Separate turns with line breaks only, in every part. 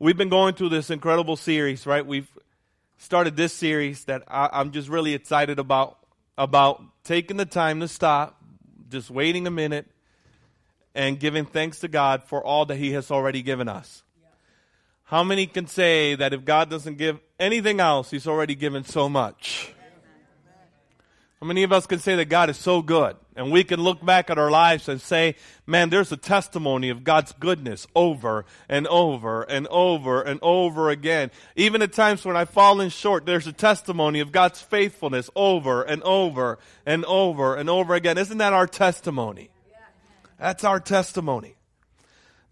we've been going through this incredible series, right? We've started this series that I, am just really excited about, about taking the time to stop, just waiting a minute, and giving thanks to God for all that He has already given us. How many can say that if God doesn't give anything else, He's already given so much? How many of us can say that God is so good? And we can look back at our lives and say, man, there's a testimony of God's goodness over and over and over and over again. Even at times when I've fallen short, there's a testimony of God's faithfulness over and over and over and over again. Isn't that our testimony? That's our testimony.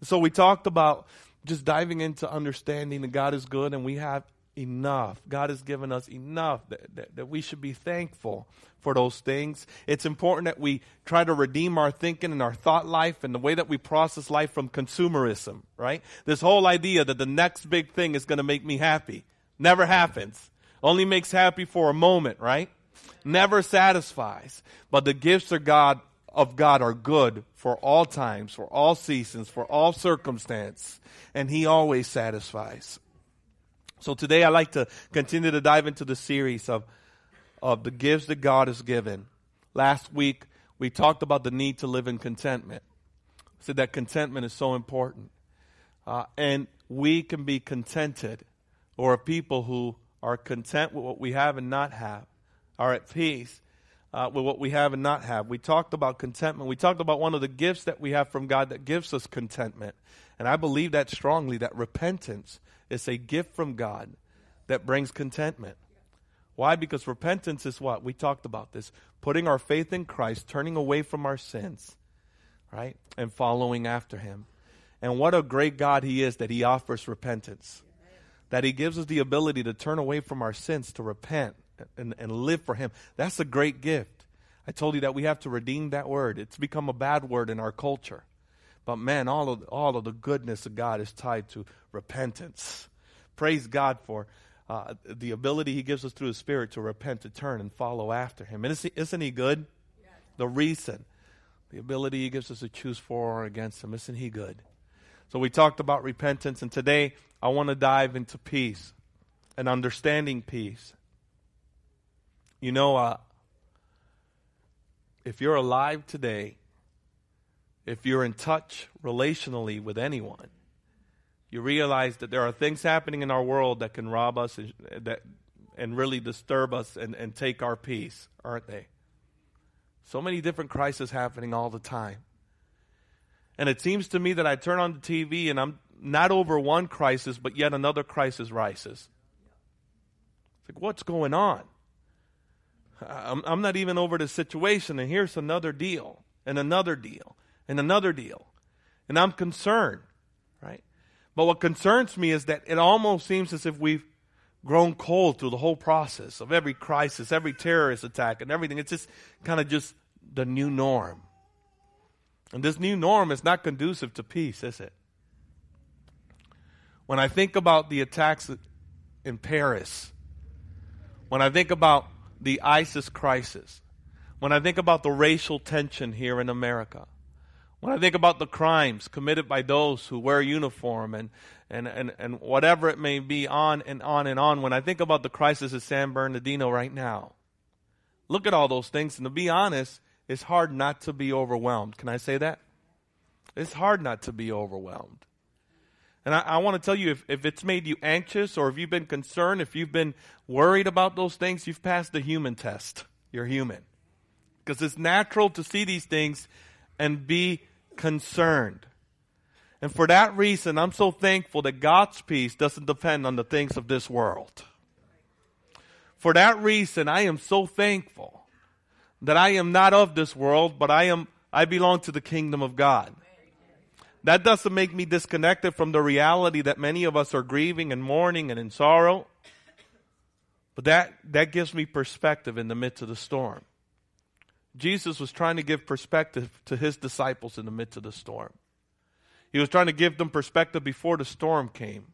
So we talked about just diving into understanding that God is good and we have enough. God has given us enough that, that, that, we should be thankful for those things. It's important that we try to redeem our thinking and our thought life and the way that we process life from consumerism, right? This whole idea that the next big thing is going to make me happy never happens. Only makes happy for a moment, right? Never satisfies. But the gifts of God of God are good for all times, for all seasons, for all circumstance, and he always satisfies. So today I'd like to continue to dive into the series of, of the gifts that God has given. Last week we talked about the need to live in contentment. I said that contentment is so important. Uh, and we can be contented, or people who are content with what we have and not have, are at peace uh, with what we have and not have. We talked about contentment. We talked about one of the gifts that we have from God that gives us contentment. And I believe that strongly that repentance is a gift from God that brings contentment. Why? Because repentance is what? We talked about this. Putting our faith in Christ, turning away from our sins, right? And following after Him. And what a great God He is that He offers repentance. That He gives us the ability to turn away from our sins, to repent, and, and live for Him. That's a great gift. I told you that we have to redeem that word. It's become a bad word in our culture. But man, all of, all of the goodness of God is tied to repentance. Praise God for uh, the ability He gives us through His Spirit to repent, to turn, and follow after Him. And isn't He good? Yes. The reason, the ability He gives us to choose for or against Him. Isn't He good? So we talked about repentance, and today I want to dive into peace and understanding peace. You know, uh, if you're alive today, if you're in touch relationally with anyone, you realize that there are things happening in our world that can rob us and, that, and really disturb us and, and take our peace, aren't they? So many different crises happening all the time. And it seems to me that I turn on the TV and I'm not over one crisis, but yet another crisis rises. It's like, what's going on? I'm, I'm not even over the situation, and here's another deal, and another deal and another deal. And I'm concerned? But what concerns me is that it almost seems as if we've grown cold through the whole process of every crisis, every terrorist attack, and everything. It's just kind of just the new norm. And this new norm is not conducive to peace, is it? When I think about the attacks in Paris, when I think about the ISIS crisis, when I think about the racial tension here in America, when I think about the crimes committed by those who wear uniform and, and, and, and whatever it may be, on and on and on, when I think about the crisis at San Bernardino right now, look at all those things, and to be honest, it's hard not to be overwhelmed. Can I say that? It's hard not to be overwhelmed. And I, I want to tell you if, if it's made you anxious or if you've been concerned, if you've been worried about those things, you've passed the human test. You're human. Because it's natural to see these things and be concerned. And for that reason, I'm so thankful that God's peace doesn't depend on the things of this world. For that reason, I am so thankful that I am not of this world, but I am I belong to the kingdom of God. That doesn't make me disconnected from the reality that many of us are grieving and mourning and in sorrow. But that, that gives me perspective in the midst of the storm. Jesus was trying to give perspective to his disciples in the midst of the storm. He was trying to give them perspective before the storm came.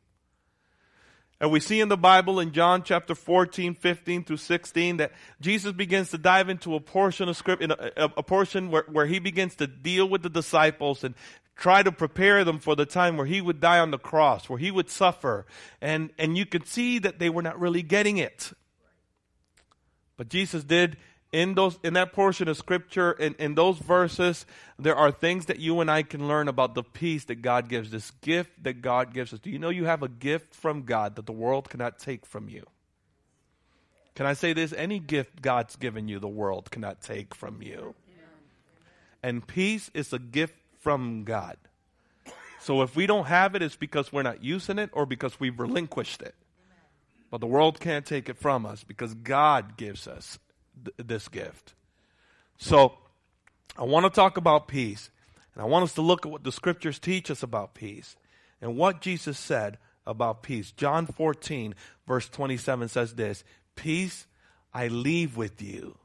And we see in the Bible in John chapter 14, 15 through 16 that Jesus begins to dive into a portion of script, a, a, a portion where, where he begins to deal with the disciples and try to prepare them for the time where he would die on the cross, where he would suffer. And, and you could see that they were not really getting it. But Jesus did in those in that portion of scripture in, in those verses there are things that you and i can learn about the peace that god gives this gift that god gives us. Do you know you have a gift from god that the world cannot take from you? Can i say this? Any gift god's given you the world cannot take from you. And peace is a gift from god. So if we don't have it it's because we're not using it or because we've relinquished it. But the world can't take it from us because God gives us th- this gift. So, I want to talk about peace. And I want us to look at what the scriptures teach us about peace and what Jesus said about peace. John 14, verse 27 says this Peace I leave with you.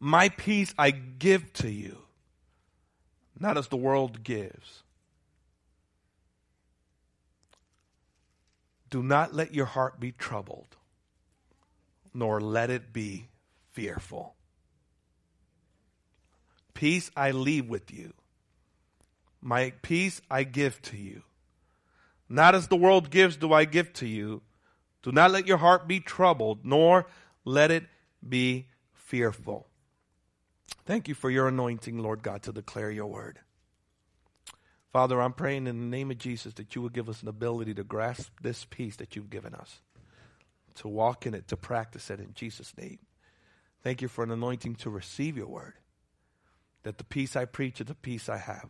My peace I give to you, not as the world gives. Do not let your heart be troubled, nor let it be fearful. Peace I leave with you. My peace I give to you. Not as the world gives do I give to you. Do not let your heart be troubled, nor let it be fearful. Thank you for your anointing, Lord God, to declare your word. Father, I'm praying in the name of Jesus that you would give us an ability to grasp this peace that you've given us, to walk in it, to practice it in Jesus' name. Thank you for an anointing to receive your word. That the peace I preach is the peace I have.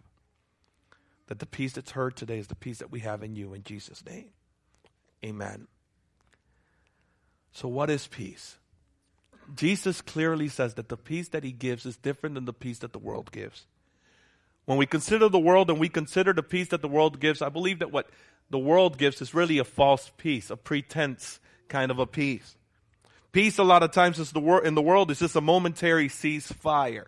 That the peace that's heard today is the peace that we have in you in Jesus' name. Amen. So, what is peace? Jesus clearly says that the peace that he gives is different than the peace that the world gives. When we consider the world and we consider the peace that the world gives, I believe that what the world gives is really a false peace, a pretense kind of a peace. Peace, a lot of times, is the wor- in the world is just a momentary ceasefire.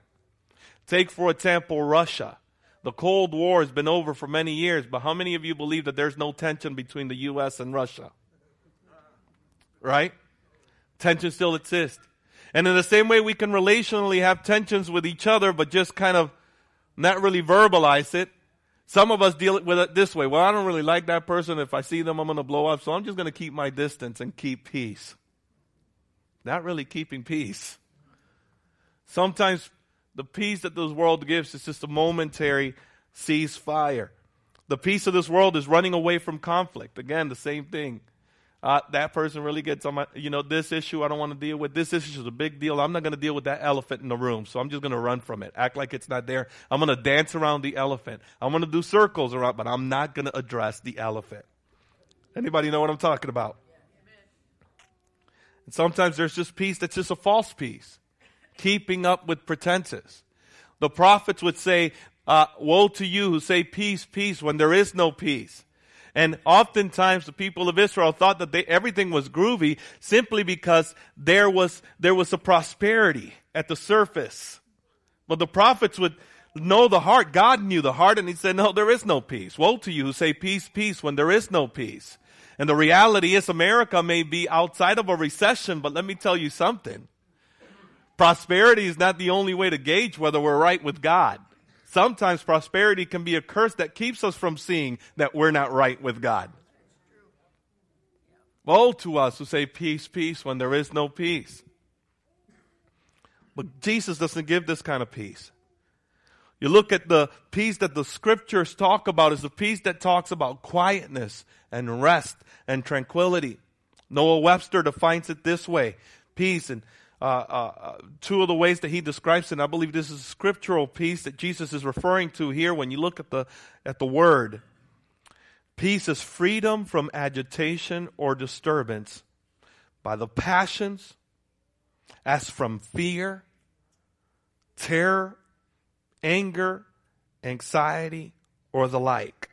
Take, for example, Russia. The Cold War has been over for many years, but how many of you believe that there's no tension between the U.S. and Russia? Right? Tension still exists. And in the same way, we can relationally have tensions with each other, but just kind of not really verbalize it. Some of us deal with it this way. Well, I don't really like that person. If I see them, I'm going to blow up. So I'm just going to keep my distance and keep peace. Not really keeping peace. Sometimes the peace that this world gives is just a momentary ceasefire. The peace of this world is running away from conflict. Again, the same thing uh, that person really gets on my, you know, this issue I don't want to deal with. This issue is a big deal. I'm not going to deal with that elephant in the room. So I'm just going to run from it, act like it's not there. I'm going to dance around the elephant. I'm going to do circles around, but I'm not going to address the elephant. Anybody know what I'm talking about? And sometimes there's just peace that's just a false peace, keeping up with pretenses. The prophets would say, uh, woe to you who say peace, peace when there is no peace. And oftentimes the people of Israel thought that they, everything was groovy simply because there was, there was a prosperity at the surface. But the prophets would know the heart. God knew the heart and he said, no, there is no peace. Woe to you who say peace, peace when there is no peace. And the reality is America may be outside of a recession, but let me tell you something. Prosperity is not the only way to gauge whether we're right with God. Sometimes prosperity can be a curse that keeps us from seeing that we're not right with God. Woe to us who say peace, peace when there is no peace. But Jesus doesn't give this kind of peace. You look at the peace that the scriptures talk about is the peace that talks about quietness and rest and tranquility. Noah Webster defines it this way peace and uh, uh, two of the ways that he describes it. And I believe this is a scriptural peace that Jesus is referring to here when you look at the, at the word. Peace is freedom from agitation or disturbance by the passions, as from fear, terror, anger, anxiety, or the like.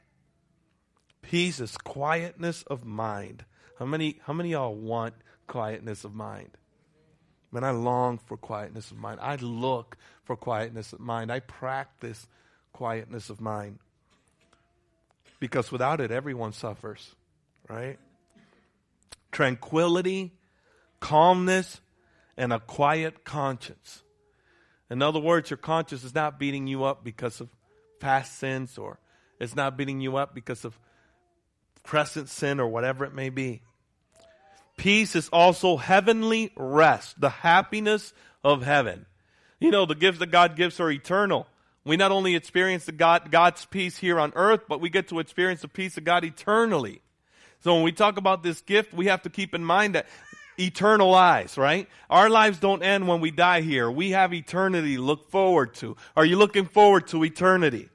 Peace is quietness of mind. How many, how many y'all want quietness of mind? Man, I long for quietness of mind. I look for quietness of mind. I practice quietness of mind. Because without it, everyone suffers, right? Tranquility, calmness, and a quiet conscience. In other words, your conscience is not beating you up because of past sins or it's not beating you up because of present sin or whatever it may be. Peace is also heavenly rest, the happiness of heaven. You know, the gifts that God gives are eternal. We not only experience the God, God's peace here on earth, but we get to experience the peace of God eternally. So when we talk about this gift, we have to keep in mind that eternal lives, right? Our lives don't end when we die here. We have eternity to look forward to. Are you looking forward to eternity?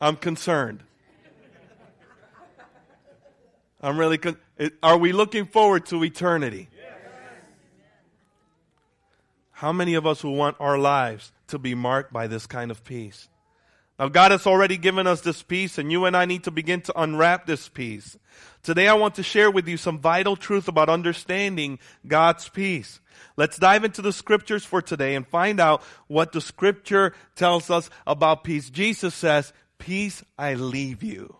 I'm concerned. I'm really con- are we looking forward to eternity? How many of us will want our lives to be marked by this kind of peace? Now, God has already given us this peace, and you and I need to begin to unwrap this peace. Today, I want to share with you some vital truth about understanding God's peace. Let's dive into the scriptures for today and find out what the scripture tells us about peace. Jesus says, Peace I leave you.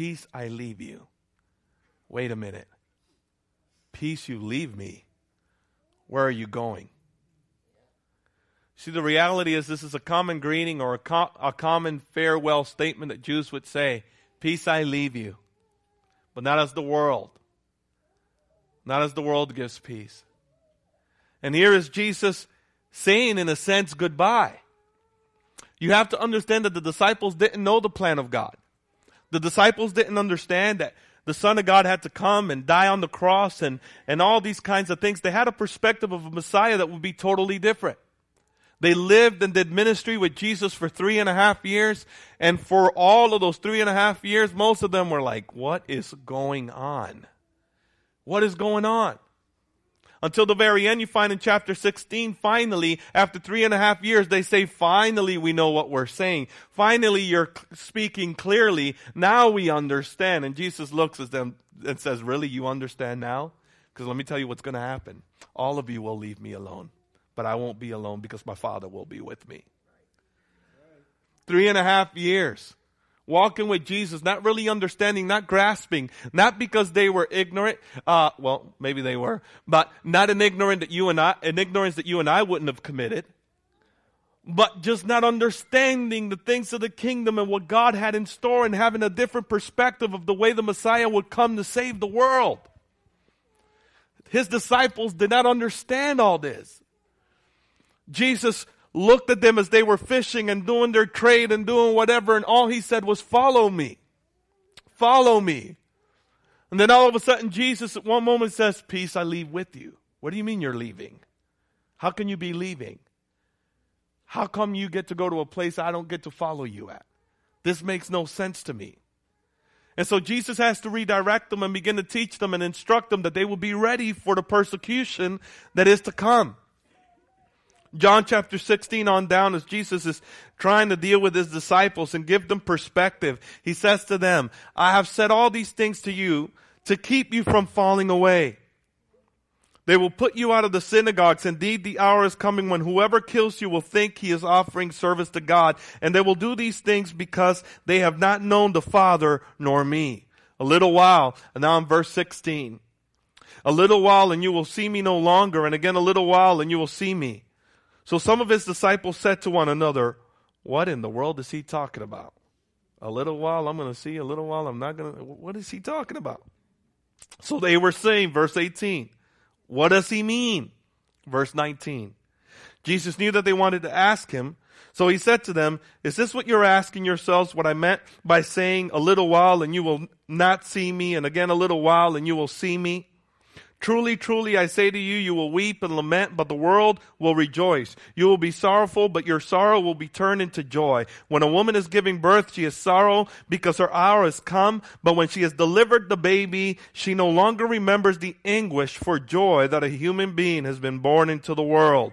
Peace I leave you. Wait a minute. Peace you leave me. Where are you going? See, the reality is this is a common greeting or a, co- a common farewell statement that Jews would say Peace I leave you, but not as the world. Not as the world gives peace. And here is Jesus saying, in a sense, goodbye. You have to understand that the disciples didn't know the plan of God. The disciples didn't understand that the Son of God had to come and die on the cross and, and all these kinds of things. They had a perspective of a Messiah that would be totally different. They lived and did ministry with Jesus for three and a half years. And for all of those three and a half years, most of them were like, what is going on? What is going on? Until the very end, you find in chapter 16, finally, after three and a half years, they say, finally, we know what we're saying. Finally, you're speaking clearly. Now we understand. And Jesus looks at them and says, really, you understand now? Because let me tell you what's going to happen. All of you will leave me alone, but I won't be alone because my Father will be with me. Three and a half years walking with Jesus, not really understanding, not grasping, not because they were ignorant. Uh, well, maybe they were, but not an ignorant that you and I, an ignorance that you and I wouldn't have committed, but just not understanding the things of the kingdom and what God had in store and having a different perspective of the way the Messiah would come to save the world. His disciples did not understand all this. Jesus looked at them as they were fishing and doing their trade and doing whatever, and all he said was, Follow me. Follow me. And then all of a sudden, Jesus at one moment says, Peace I leave with you. What do you mean you're leaving? How can you be leaving? How come you get to go to a place I don't get to follow you at? This makes no sense to me. And so Jesus has to redirect them and begin to teach them and instruct them that they will be ready for the persecution that is to come. John chapter 16 on down, as Jesus is trying to deal with his disciples and give them perspective, he says to them, I have said all these things to you to keep you from falling away. They will put you out of the synagogues. Indeed, the hour is coming when whoever kills you will think he is offering service to God. And they will do these things because they have not known the Father nor me. A little while, and now in verse 16. A little while and you will see me no longer, and again a little while and you will see me. So some of his disciples said to one another, What in the world is he talking about? A little while I'm going to see, a little while I'm not going to. What is he talking about? So they were saying, verse 18, What does he mean? Verse 19. Jesus knew that they wanted to ask him. So he said to them, Is this what you're asking yourselves? What I meant by saying, A little while and you will not see me, and again a little while and you will see me? Truly, truly, I say to you, you will weep and lament, but the world will rejoice. You will be sorrowful, but your sorrow will be turned into joy. When a woman is giving birth, she has sorrow because her hour has come, but when she has delivered the baby, she no longer remembers the anguish for joy that a human being has been born into the world.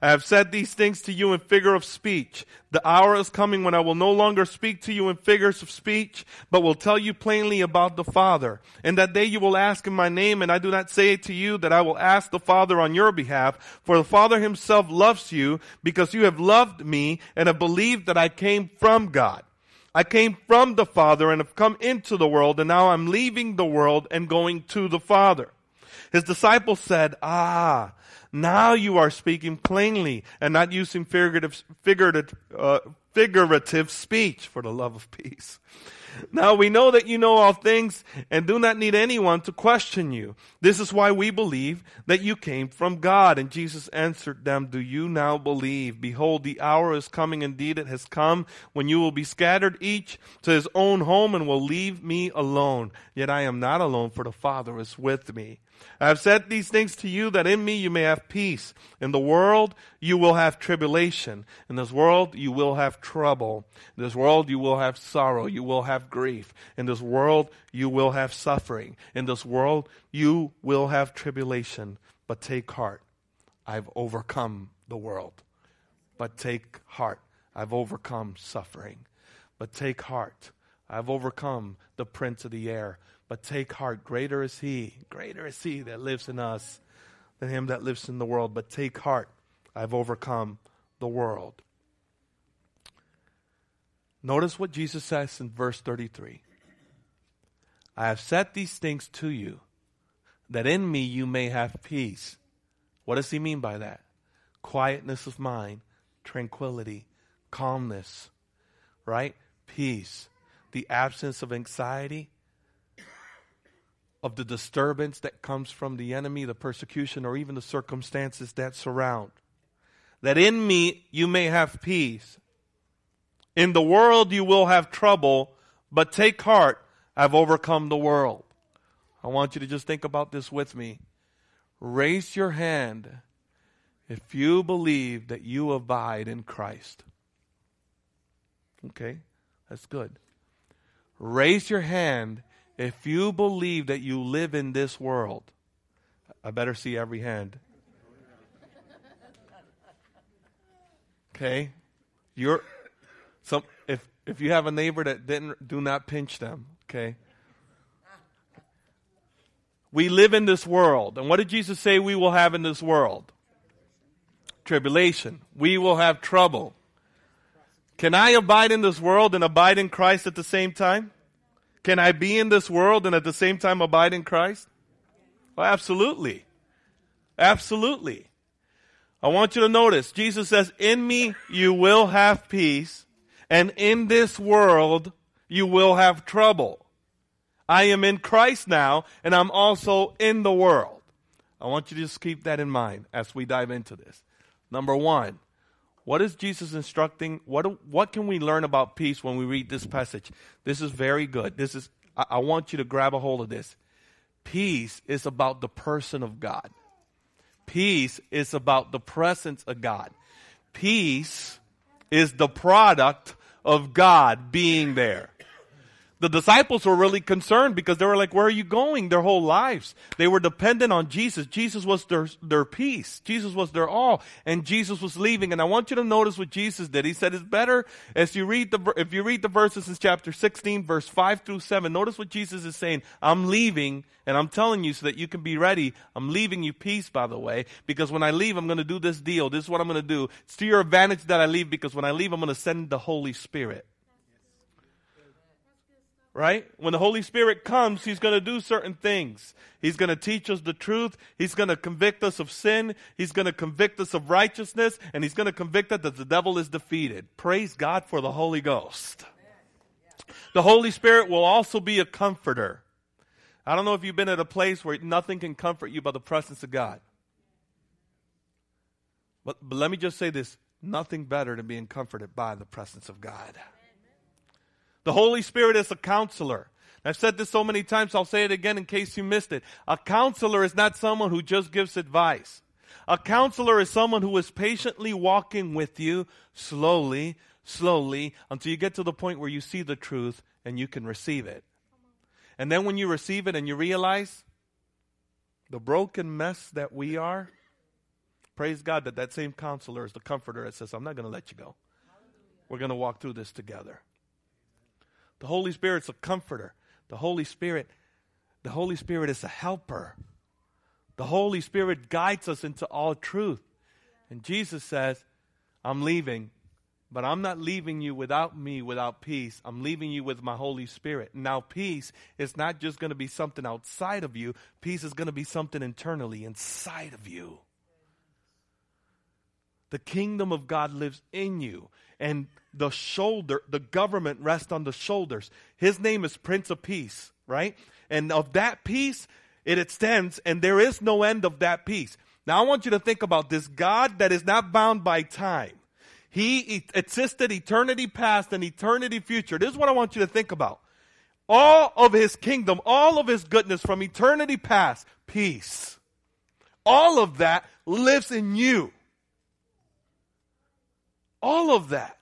I have said these things to you in figure of speech. The hour is coming when I will no longer speak to you in figures of speech, but will tell you plainly about the Father. And that day you will ask in my name, and I do not say it to you that I will ask the Father on your behalf, for the Father himself loves you because you have loved me and have believed that I came from God. I came from the Father and have come into the world, and now I'm leaving the world and going to the Father. His disciples said, Ah, now you are speaking plainly and not using figurative, figurative, uh, figurative speech for the love of peace. Now we know that you know all things and do not need anyone to question you. This is why we believe that you came from God. And Jesus answered them, Do you now believe? Behold, the hour is coming. Indeed, it has come when you will be scattered each to his own home and will leave me alone. Yet I am not alone, for the Father is with me. I have said these things to you that in me you may have peace. In the world you will have tribulation. In this world you will have trouble. In this world you will have sorrow. You will have grief. In this world you will have suffering. In this world you will have tribulation. But take heart. I've overcome the world. But take heart. I've overcome suffering. But take heart. I've overcome the prince of the air. But take heart, greater is he, greater is he that lives in us than him that lives in the world. But take heart, I've overcome the world. Notice what Jesus says in verse 33 I have said these things to you, that in me you may have peace. What does he mean by that? Quietness of mind, tranquility, calmness, right? Peace, the absence of anxiety, of the disturbance that comes from the enemy, the persecution, or even the circumstances that surround. That in me you may have peace. In the world you will have trouble, but take heart, I've overcome the world. I want you to just think about this with me. Raise your hand if you believe that you abide in Christ. Okay, that's good. Raise your hand if you believe that you live in this world, I better see every hand. Okay? You're some if if you have a neighbor that didn't do not pinch them, okay? We live in this world. And what did Jesus say we will have in this world? Tribulation. We will have trouble. Can I abide in this world and abide in Christ at the same time? Can I be in this world and at the same time abide in Christ? Oh, absolutely. Absolutely. I want you to notice, Jesus says, in me you will have peace, and in this world you will have trouble. I am in Christ now, and I'm also in the world. I want you to just keep that in mind as we dive into this. Number one, what is Jesus instructing? What, what can we learn about peace when we read this passage? This is very good. This is, I, I want you to grab a hold of this. Peace is about the person of God. Peace is about the presence of God. Peace is the product of God being there the disciples were really concerned because they were like, where are you going? Their whole lives. They were dependent on Jesus. Jesus was their, their peace. Jesus was their all. And Jesus was leaving. And I want you to notice what Jesus did. He said, it's better as you read the, if you read the verses in chapter 16, verse 5 through 7, notice what Jesus is saying. I'm leaving and I'm telling you so that you can be ready. I'm leaving you peace, by the way, because when I leave, I'm going to do this deal. This is what I'm going to do. It's to your advantage that I leave because when I leave, I'm going to send the Holy Spirit right? When the Holy Spirit comes, He's going to do certain things. He's going to teach us the truth. He's going to convict us of sin. He's going to convict us of righteousness. And He's going to convict us that the devil is defeated. Praise God for the Holy Ghost. The Holy Spirit will also be a comforter. I don't know if you've been at a place where nothing can comfort you but the presence of God. But, but let me just say this nothing better than being comforted by the presence of God. The Holy Spirit is a counselor. I've said this so many times, I'll say it again in case you missed it. A counselor is not someone who just gives advice. A counselor is someone who is patiently walking with you slowly, slowly, until you get to the point where you see the truth and you can receive it. And then when you receive it and you realize, the broken mess that we are, praise God that that same counselor is the comforter that says, I'm not going to let you go. We're going to walk through this together. The Holy Spirit's a comforter. The Holy Spirit, the Holy Spirit is a helper. The Holy Spirit guides us into all truth. And Jesus says, I'm leaving, but I'm not leaving you without me, without peace. I'm leaving you with my Holy Spirit. Now, peace is not just going to be something outside of you, peace is going to be something internally inside of you. The kingdom of God lives in you, and the shoulder, the government rests on the shoulders. His name is Prince of Peace, right? And of that peace, it extends, and there is no end of that peace. Now, I want you to think about this God that is not bound by time. He existed eternity past and eternity future. This is what I want you to think about. All of his kingdom, all of his goodness from eternity past, peace. All of that lives in you. All of that.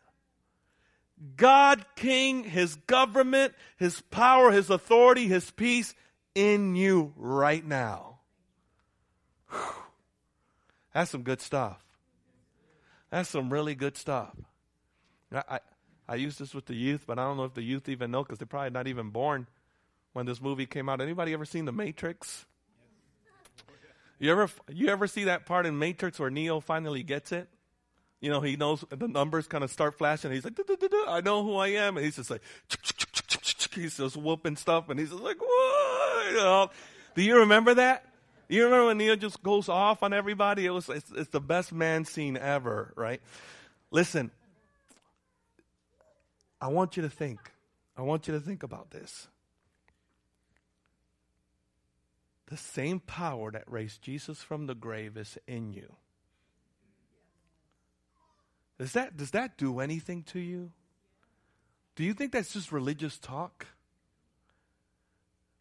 God, King, His government, His power, His authority, His peace in you right now. Whew. That's some good stuff. That's some really good stuff. I, I, I use this with the youth, but I don't know if the youth even know because they're probably not even born when this movie came out. Anybody ever seen The Matrix? You ever you ever see that part in Matrix where Neo finally gets it? You know, he knows the numbers kind of start flashing. He's like, I know who I am. And he's just like, he's just whooping stuff. And he's just like, what? Do you remember that? You remember when Neo just goes off on everybody? It was, it's, it's the best man scene ever, right? Listen, I want you to think. I want you to think about this. The same power that raised Jesus from the grave is in you. Does that, does that do anything to you? Do you think that's just religious talk?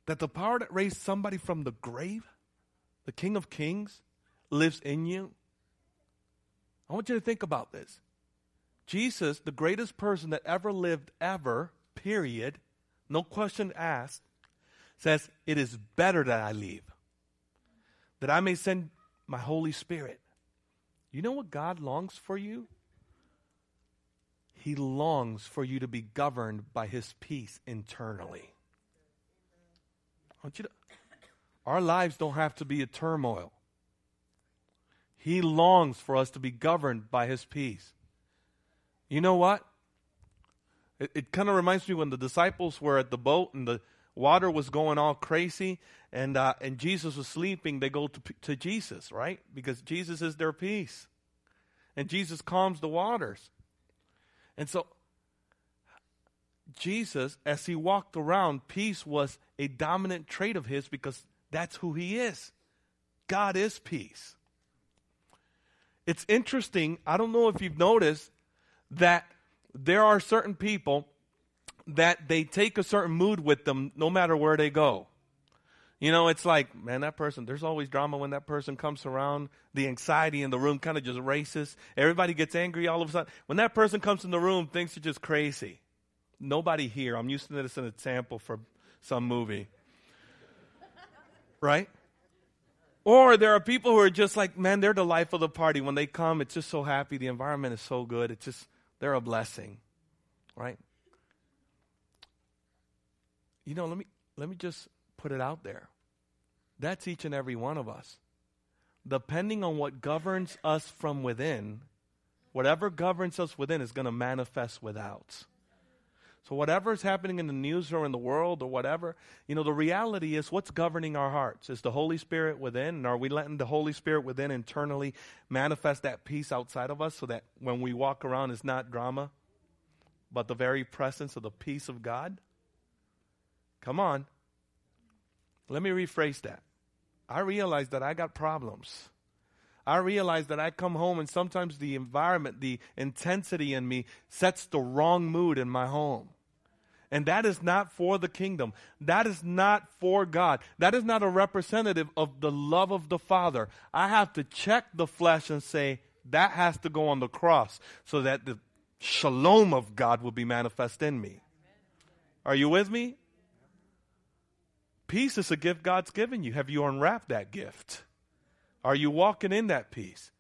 That the power that raised somebody from the grave, the King of Kings, lives in you? I want you to think about this. Jesus, the greatest person that ever lived, ever, period, no question asked, says, It is better that I leave, that I may send my Holy Spirit. You know what God longs for you? He longs for you to be governed by His peace internally. I want you to, our lives don't have to be a turmoil. He longs for us to be governed by His peace. You know what? It, it kind of reminds me when the disciples were at the boat and the water was going all crazy and, uh, and Jesus was sleeping. They go to, to Jesus, right? Because Jesus is their peace. And Jesus calms the waters. And so, Jesus, as he walked around, peace was a dominant trait of his because that's who he is. God is peace. It's interesting, I don't know if you've noticed that there are certain people that they take a certain mood with them no matter where they go. You know, it's like, man, that person, there's always drama when that person comes around. The anxiety in the room kind of just races. Everybody gets angry all of a sudden. When that person comes in the room, things are just crazy. Nobody here, I'm using this as an example for some movie. Right? Or there are people who are just like, man, they're the life of the party. When they come, it's just so happy. The environment is so good. It's just, they're a blessing. Right? You know, let me, let me just put it out there. That's each and every one of us. Depending on what governs us from within, whatever governs us within is going to manifest without. So, whatever is happening in the news or in the world or whatever, you know, the reality is what's governing our hearts? Is the Holy Spirit within? And are we letting the Holy Spirit within internally manifest that peace outside of us so that when we walk around, it's not drama, but the very presence of the peace of God? Come on. Let me rephrase that. I realize that I got problems. I realize that I come home and sometimes the environment, the intensity in me sets the wrong mood in my home. And that is not for the kingdom. That is not for God. That is not a representative of the love of the Father. I have to check the flesh and say, that has to go on the cross so that the shalom of God will be manifest in me. Are you with me? Peace is a gift God's given you. Have you unwrapped that gift? Are you walking in that peace?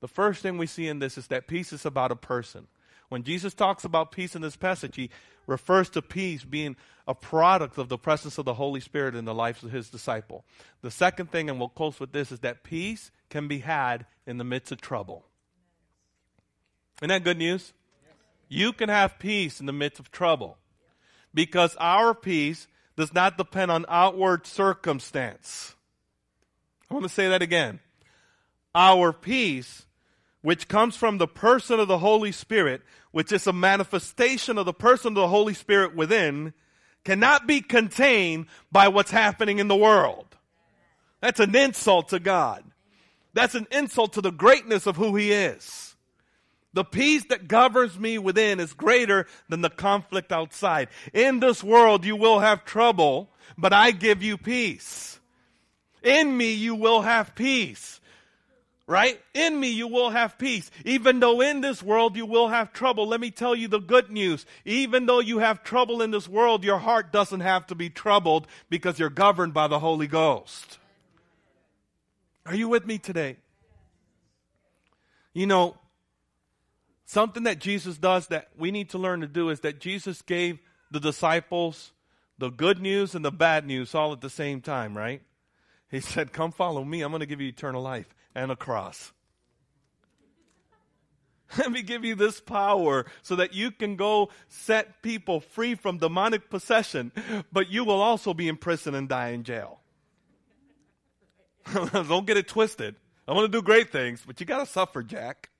The first thing we see in this is that peace is about a person. When Jesus talks about peace in this passage, he refers to peace being a product of the presence of the Holy Spirit in the life of his disciple. The second thing, and we'll close with this, is that peace can be had in the midst of trouble. Isn't that good news? You can have peace in the midst of trouble because our peace does not depend on outward circumstance. I want to say that again. Our peace, which comes from the person of the Holy Spirit, which is a manifestation of the person of the Holy Spirit within, cannot be contained by what's happening in the world. That's an insult to God. That's an insult to the greatness of who He is. The peace that governs me within is greater than the conflict outside. In this world, you will have trouble, but I give you peace. In me, you will have peace. Right? In me, you will have peace. Even though in this world you will have trouble, let me tell you the good news. Even though you have trouble in this world, your heart doesn't have to be troubled because you're governed by the Holy Ghost. Are you with me today? You know, Something that Jesus does that we need to learn to do is that Jesus gave the disciples the good news and the bad news all at the same time, right? He said, Come follow me. I'm going to give you eternal life and a cross. Let me give you this power so that you can go set people free from demonic possession, but you will also be in prison and die in jail. Don't get it twisted. I want to do great things, but you got to suffer, Jack.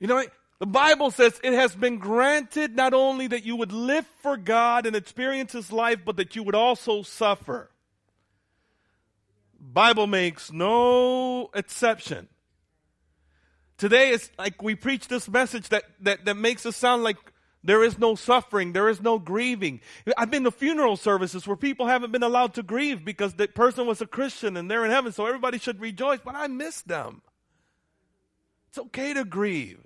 You know, the Bible says it has been granted not only that you would live for God and experience His life, but that you would also suffer. Bible makes no exception. Today it's like we preach this message that, that, that makes us sound like there is no suffering, there is no grieving. I've been to funeral services where people haven't been allowed to grieve because the person was a Christian and they're in heaven, so everybody should rejoice, but I miss them. It's okay to grieve.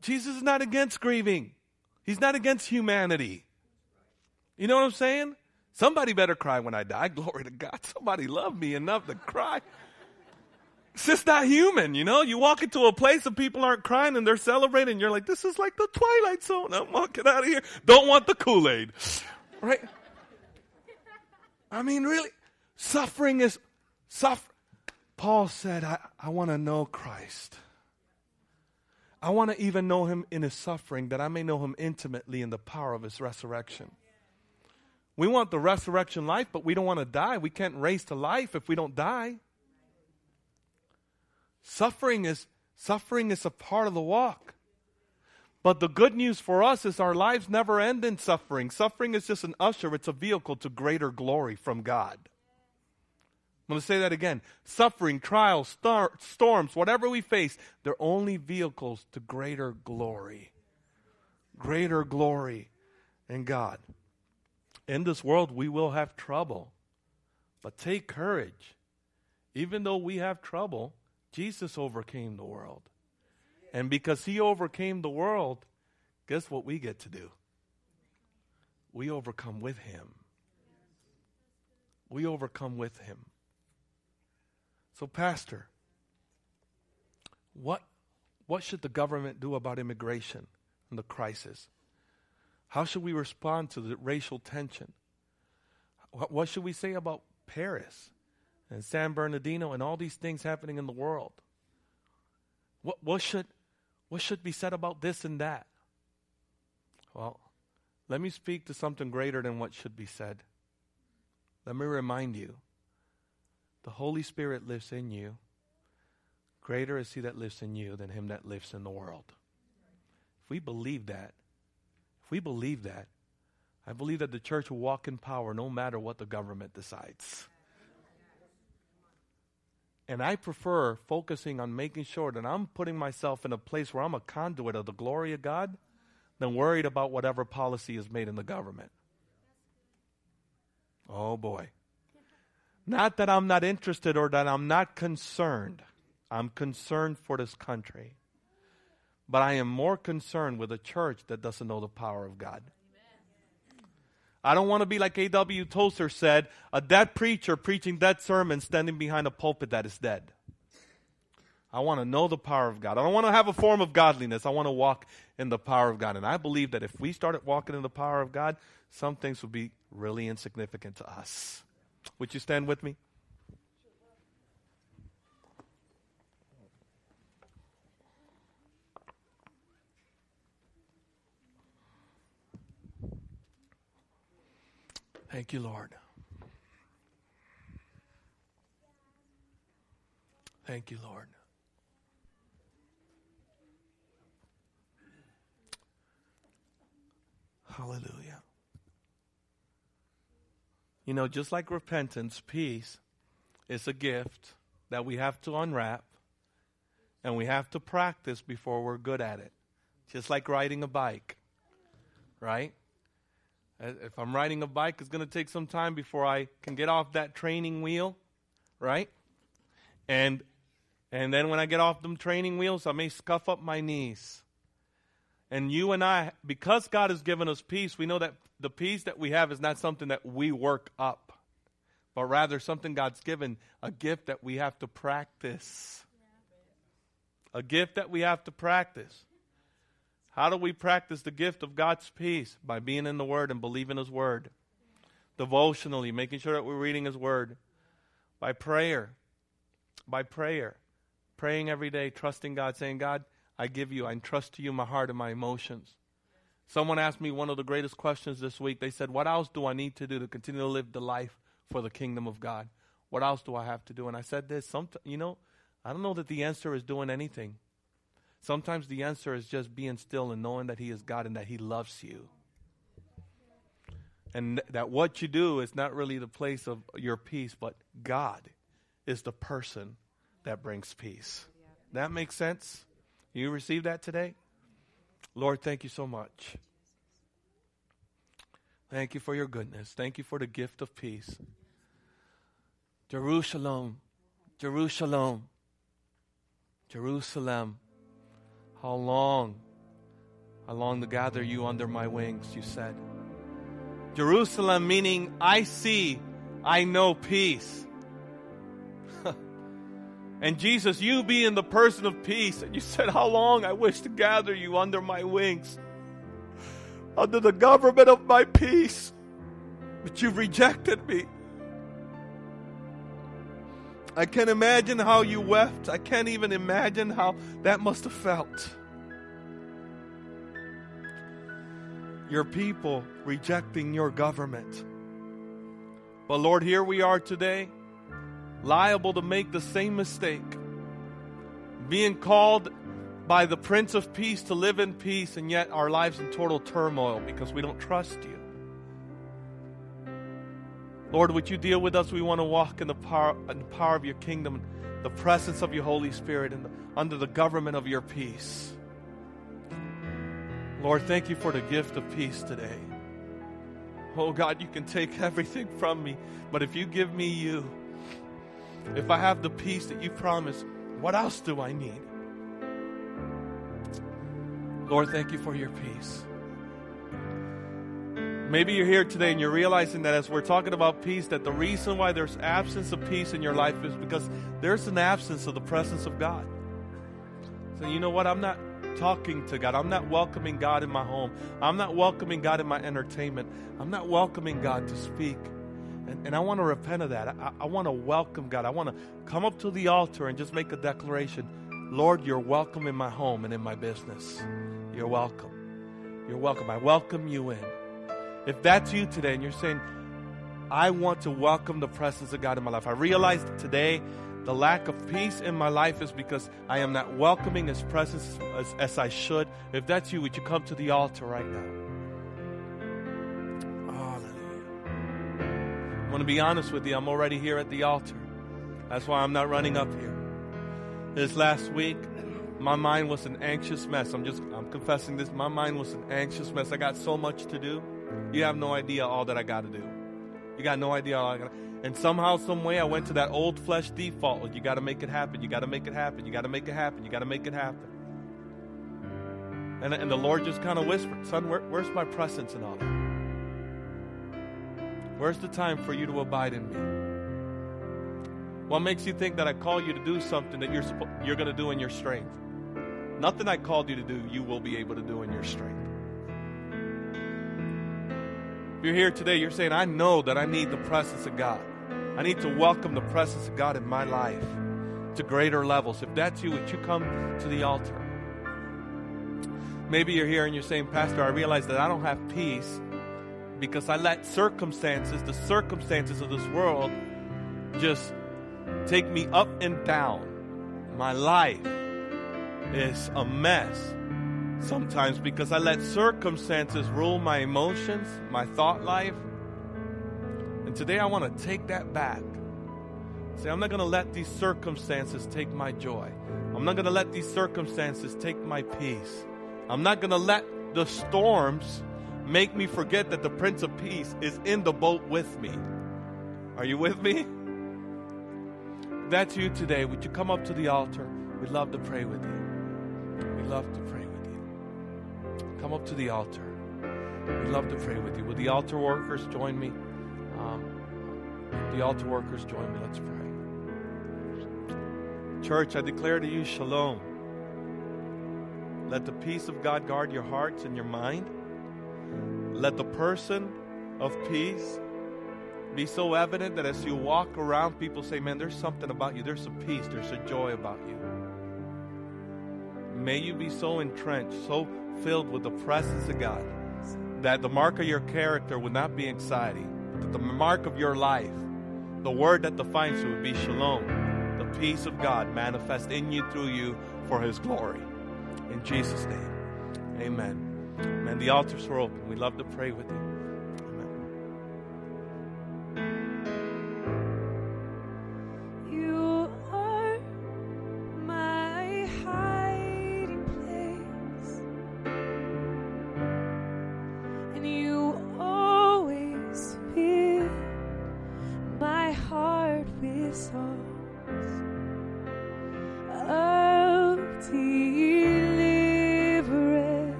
Jesus is not against grieving. He's not against humanity. You know what I'm saying? Somebody better cry when I die. Glory to God. Somebody love me enough to cry. It's just not human, you know? You walk into a place and people aren't crying and they're celebrating. And you're like, this is like the Twilight Zone. I'm walking out of here. Don't want the Kool Aid. Right? I mean, really, suffering is suffer. Paul said, I, I want to know Christ. I want to even know him in his suffering, that I may know him intimately in the power of his resurrection. We want the resurrection life, but we don't want to die. We can't raise to life if we don't die. Suffering is suffering is a part of the walk. But the good news for us is our lives never end in suffering. Suffering is just an usher, it's a vehicle to greater glory from God. I'm going to say that again. Suffering, trials, star- storms, whatever we face, they're only vehicles to greater glory. Greater glory in God. In this world, we will have trouble. But take courage. Even though we have trouble, Jesus overcame the world. And because he overcame the world, guess what we get to do? We overcome with him. We overcome with him. So, Pastor, what, what should the government do about immigration and the crisis? How should we respond to the racial tension? What, what should we say about Paris and San Bernardino and all these things happening in the world? What, what, should, what should be said about this and that? Well, let me speak to something greater than what should be said. Let me remind you the Holy Spirit lives in you. Greater is he that lives in you than him that lives in the world. If we believe that, if we believe that, I believe that the church will walk in power no matter what the government decides. And I prefer focusing on making sure that I'm putting myself in a place where I'm a conduit of the glory of God than worried about whatever policy is made in the government. Oh boy. Not that I'm not interested or that I'm not concerned. I'm concerned for this country. But I am more concerned with a church that doesn't know the power of God. I don't want to be like A.W. Tozer said, a dead preacher preaching dead sermons standing behind a pulpit that is dead. I want to know the power of God. I don't want to have a form of godliness. I want to walk in the power of God. And I believe that if we started walking in the power of God, some things would be really insignificant to us. Would you stand with me? Thank you, Lord. Thank you, Lord. Hallelujah. You know, just like repentance, peace is a gift that we have to unwrap and we have to practice before we're good at it. Just like riding a bike, right? Uh, if I'm riding a bike, it's going to take some time before I can get off that training wheel, right? And and then when I get off them training wheels, I may scuff up my knees. And you and I, because God has given us peace, we know that the peace that we have is not something that we work up, but rather something God's given, a gift that we have to practice. A gift that we have to practice. How do we practice the gift of God's peace? By being in the Word and believing His Word. Devotionally, making sure that we're reading His Word. By prayer. By prayer. Praying every day, trusting God, saying, God, I give you, I entrust to you my heart and my emotions. Someone asked me one of the greatest questions this week. They said, What else do I need to do to continue to live the life for the kingdom of God? What else do I have to do? And I said this, some, you know, I don't know that the answer is doing anything. Sometimes the answer is just being still and knowing that He is God and that He loves you. And that what you do is not really the place of your peace, but God is the person that brings peace. That makes sense? You received that today? Lord, thank you so much. Thank you for your goodness. Thank you for the gift of peace. Jerusalem, Jerusalem, Jerusalem. How long? I long to gather you under my wings, you said. Jerusalem, meaning I see, I know peace. And Jesus, you being the person of peace, and you said, How long I wish to gather you under my wings, under the government of my peace, but you've rejected me. I can't imagine how you wept. I can't even imagine how that must have felt. Your people rejecting your government. But Lord, here we are today liable to make the same mistake. Being called by the Prince of Peace to live in peace, and yet our lives in total turmoil because we don't trust you. Lord, would you deal with us? We want to walk in the power, in the power of your kingdom, the presence of your Holy Spirit, and the, under the government of your peace. Lord, thank you for the gift of peace today. Oh God, you can take everything from me, but if you give me you, if I have the peace that you promised, what else do I need? Lord, thank you for your peace. Maybe you're here today and you're realizing that as we're talking about peace, that the reason why there's absence of peace in your life is because there's an absence of the presence of God. So, you know what? I'm not talking to God. I'm not welcoming God in my home. I'm not welcoming God in my entertainment. I'm not welcoming God to speak. And, and I want to repent of that. I, I want to welcome God. I want to come up to the altar and just make a declaration Lord, you're welcome in my home and in my business. You're welcome. You're welcome. I welcome you in. If that's you today and you're saying, I want to welcome the presence of God in my life, I realize today the lack of peace in my life is because I am not welcoming His presence as, as I should. If that's you, would you come to the altar right now? To be honest with you, I'm already here at the altar. That's why I'm not running up here. This last week, my mind was an anxious mess. I'm just, I'm confessing this. My mind was an anxious mess. I got so much to do. You have no idea all that I got to do. You got no idea all I got. And somehow, some way, I went to that old flesh default. You got to make it happen. You got to make it happen. You got to make it happen. You got to make it happen. And, and the Lord just kind of whispered, Son, where, where's my presence and all that? Where's the time for you to abide in me? What makes you think that I call you to do something that you're suppo- you're going to do in your strength? Nothing I called you to do, you will be able to do in your strength. If you're here today, you're saying, I know that I need the presence of God. I need to welcome the presence of God in my life to greater levels. If that's you, would you come to the altar? Maybe you're here and you're saying, Pastor, I realize that I don't have peace because I let circumstances, the circumstances of this world, just take me up and down. My life is a mess sometimes because I let circumstances rule my emotions, my thought life. And today I want to take that back. Say, I'm not going to let these circumstances take my joy. I'm not going to let these circumstances take my peace. I'm not going to let the storms make me forget that the Prince of Peace is in the boat with me. Are you with me? That's you today. Would you come up to the altar? We'd love to pray with you. We'd love to pray with you. Come up to the altar. We'd love to pray with you. Will the altar workers join me? Um, the altar workers join me. Let's pray. Church, I declare to you shalom. Let the peace of God guard your hearts and your mind. Let the person of peace be so evident that as you walk around, people say, Man, there's something about you. There's a peace, there's a joy about you. May you be so entrenched, so filled with the presence of God, that the mark of your character would not be anxiety, but that the mark of your life, the word that defines you, would be shalom, the peace of God manifest in you, through you, for His glory. In Jesus' name, amen. Amen. The altars were open. We love to pray with. You